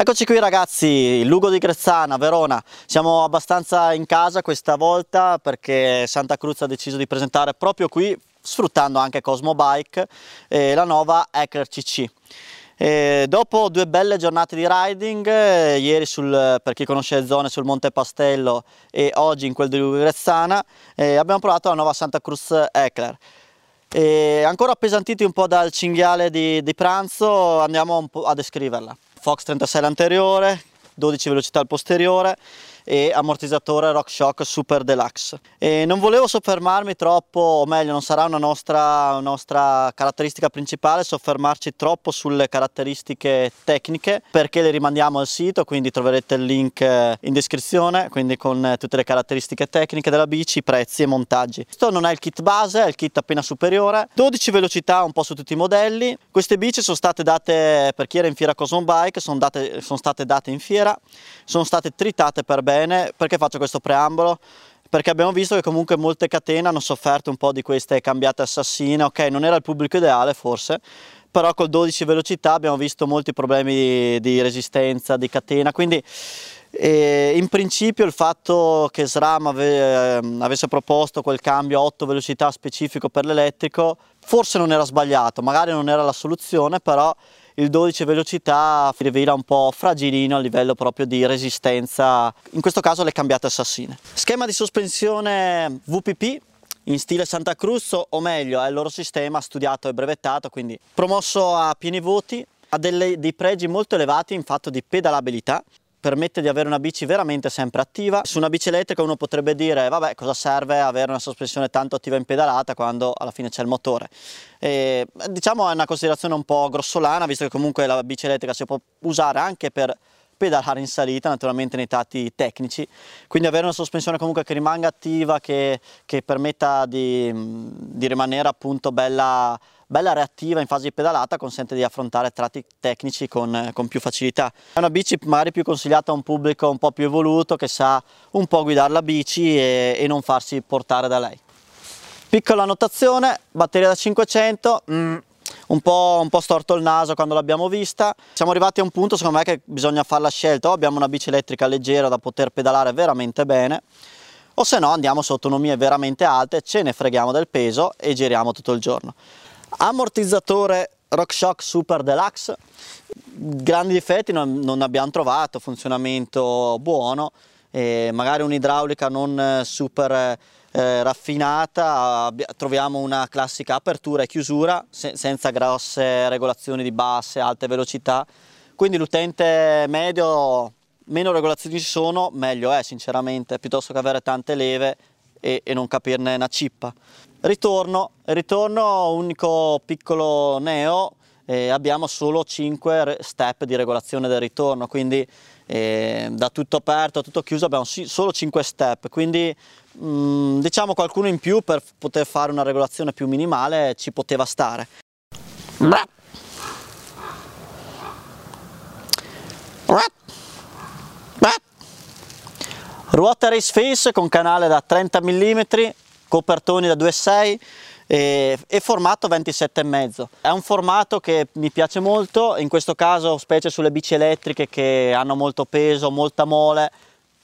Eccoci qui ragazzi, Lugo di Grezzana, Verona. Siamo abbastanza in casa questa volta perché Santa Cruz ha deciso di presentare proprio qui, sfruttando anche Cosmo Bike, eh, la nuova Eckler CC. E dopo due belle giornate di riding, eh, ieri sul, per chi conosce le zone sul Monte Pastello e oggi in quel di Grezzana, eh, abbiamo provato la nuova Santa Cruz Eckler. E ancora appesantiti un po' dal cinghiale di, di pranzo, andiamo a descriverla. Fox 36 anteriore, 12 velocità al posteriore, e ammortizzatore RockShox Super Deluxe. E non volevo soffermarmi troppo, o meglio non sarà una nostra, nostra caratteristica principale soffermarci troppo sulle caratteristiche tecniche perché le rimandiamo al sito, quindi troverete il link eh, in descrizione, quindi con tutte le caratteristiche tecniche della bici, prezzi e montaggi. Questo non è il kit base, è il kit appena superiore, 12 velocità un po' su tutti i modelli. Queste bici sono state date per chi era in fiera Cosmo Bike, sono, date, sono state date in fiera, sono state tritate per bene. Perché faccio questo preambolo? Perché abbiamo visto che comunque molte catene hanno sofferto un po' di queste cambiate assassine, ok non era il pubblico ideale forse, però col 12 velocità abbiamo visto molti problemi di, di resistenza, di catena, quindi e in principio il fatto che SRAM ave, ehm, avesse proposto quel cambio a 8 velocità specifico per l'elettrico forse non era sbagliato, magari non era la soluzione, però il 12 velocità rivela un po' fragilino a livello proprio di resistenza, in questo caso le cambiate assassine. Schema di sospensione VPP in stile Santa Cruz, o meglio è il loro sistema studiato e brevettato, quindi promosso a pieni voti, ha delle, dei pregi molto elevati in fatto di pedalabilità, permette di avere una bici veramente sempre attiva. Su una bici elettrica uno potrebbe dire vabbè cosa serve avere una sospensione tanto attiva in pedalata quando alla fine c'è il motore. E, diciamo è una considerazione un po' grossolana visto che comunque la bici elettrica si può usare anche per pedalare in salita naturalmente nei tratti tecnici quindi avere una sospensione comunque che rimanga attiva che, che permetta di, di rimanere appunto bella bella reattiva in fase di pedalata consente di affrontare tratti tecnici con, con, più facilità. È una bici magari più consigliata a un pubblico un po' più evoluto che sa un po' guidare la bici e, e non farsi portare da lei. Piccola annotazione, batteria da 500, mm, un, po', un po' storto il naso quando l'abbiamo vista. Siamo arrivati a un punto secondo me che bisogna fare la scelta, o abbiamo una bici elettrica leggera da poter pedalare veramente bene, o se no andiamo su autonomie veramente alte, ce ne freghiamo del peso e giriamo tutto il giorno. Ammortizzatore RockShox Super Deluxe, grandi difetti non, non abbiamo trovato, funzionamento buono, magari un'idraulica non super eh, raffinata, troviamo una classica apertura e chiusura se, senza grosse regolazioni di basse alte velocità, quindi l'utente medio meno regolazioni ci sono, meglio è sinceramente, piuttosto che avere tante leve e, e non capirne una cippa. Ritorno, ritorno unico piccolo neo, eh, abbiamo solo 5 step di regolazione del ritorno, quindi eh, da tutto aperto a tutto chiuso abbiamo solo 5 step, quindi mh, mm, diciamo qualcuno in più per poter fare una regolazione più minimale ci poteva stare. Ruota race face con canale da 30 mm copertoni da 2,6 e, e formato 27,5. È un formato che mi piace molto, in questo caso specie sulle bici elettriche che hanno molto peso, molta mole,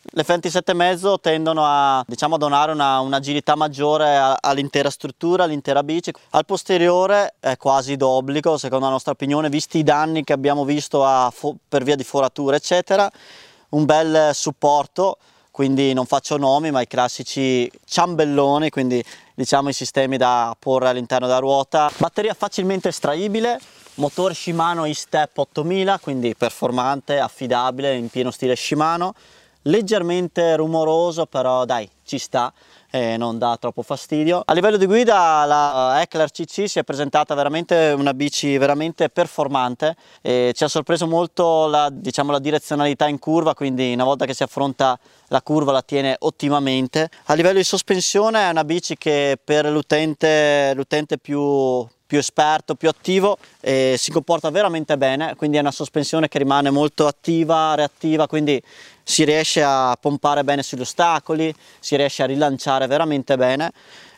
le 27,5 tendono a diciamo, donare un'agilità un maggiore all'intera struttura, all'intera bici. Al posteriore è quasi d'obbligo, secondo la nostra opinione, visti i danni che abbiamo visto per via di forature, eccetera, un bel supporto quindi non faccio nomi ma i classici ciambelloni, quindi diciamo i sistemi da porre all'interno della ruota. Batteria facilmente estraibile, motore Shimano e-Step 8000, quindi performante, affidabile, in pieno stile Shimano, leggermente rumoroso però dai ci sta e non dà troppo fastidio. A livello di guida la Eckler CC si è presentata veramente una bici veramente performante e ci ha sorpreso molto la, diciamo, la direzionalità in curva, quindi una volta che si affronta la curva la tiene ottimamente. A livello di sospensione è una bici che per l'utente più più esperto, più attivo e si comporta veramente bene, quindi è una sospensione che rimane molto attiva, reattiva, quindi si riesce a pompare bene sugli ostacoli, si riesce a rilanciare veramente bene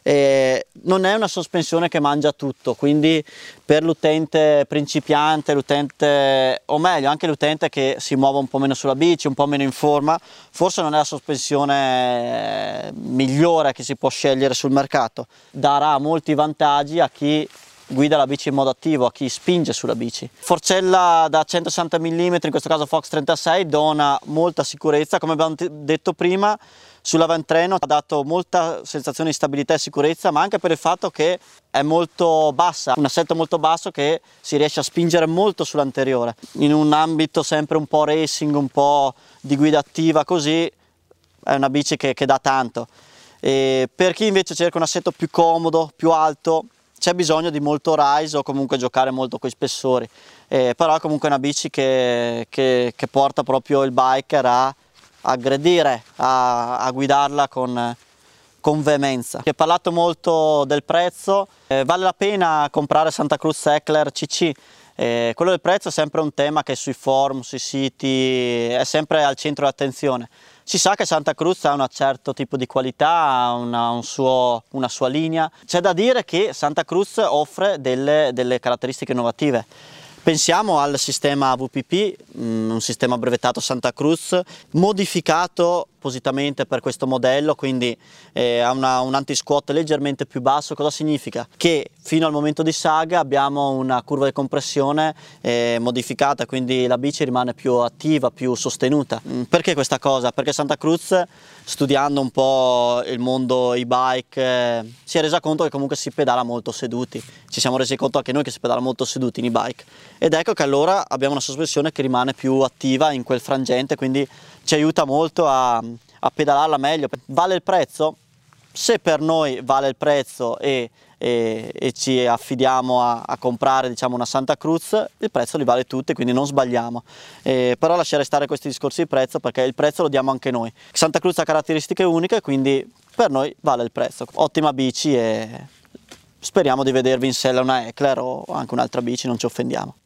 eh, non è una sospensione che mangia tutto, quindi per l'utente principiante, l'utente, o meglio anche l'utente che si muove un po' meno sulla bici, un po' meno in forma, forse non è la sospensione migliore che si può scegliere sul mercato. Darà molti vantaggi a chi guida la bici in modo attivo, a chi spinge sulla bici. Forcella da 160 mm, in questo caso Fox 36, dona molta sicurezza, come abbiamo detto prima, sull'avantreno ha dato molta sensazione di stabilità e sicurezza, ma anche per il fatto che è molto bassa, un assetto molto basso che si riesce a spingere molto sull'anteriore. In un ambito sempre un po' racing, un po' di guida attiva così, è una bici che, che dà tanto. E per chi invece cerca un assetto più comodo, più alto, c'è bisogno di molto rise o comunque giocare molto con i spessori, eh, però è comunque una bici che, che, che porta proprio il biker a aggredire, a, a guidarla con, con veemenza. Si è parlato molto del prezzo, eh, vale la pena comprare Santa Cruz Eckler CC, eh, quello del prezzo è sempre un tema che sui forum, sui siti è sempre al centro dell'attenzione. Si sa che Santa Cruz ha un certo tipo di qualità, una, un suo, una sua linea. C'è da dire che Santa Cruz offre delle, delle caratteristiche innovative. Pensiamo al sistema VPP, mm, un sistema brevettato Santa Cruz, modificato appositamente per questo modello, quindi eh, ha una, un anti-squat leggermente più basso. Cosa significa? Che fino al momento di saga abbiamo una curva di compressione eh, modificata, quindi la bici rimane più attiva, più sostenuta. Mm, perché questa cosa? Perché Santa Cruz, studiando un po' il mondo e-bike, eh, si è resa conto che comunque si pedala molto seduti. Ci siamo resi conto anche noi che si pedala molto seduti in e-bike. Ed ecco che allora abbiamo una sospensione che rimane più attiva in quel frangente, quindi ci aiuta molto a, a pedalarla meglio. Vale il prezzo? Se per noi vale il prezzo e, e, e ci affidiamo a, a comprare diciamo, una Santa Cruz, il prezzo li vale tutti, quindi non sbagliamo. Eh, però lasciare stare questi discorsi di prezzo perché il prezzo lo diamo anche noi. Santa Cruz ha caratteristiche uniche, quindi per noi vale il prezzo. Ottima bici e speriamo di vedervi in sella una Eclair o anche un'altra bici, non ci offendiamo.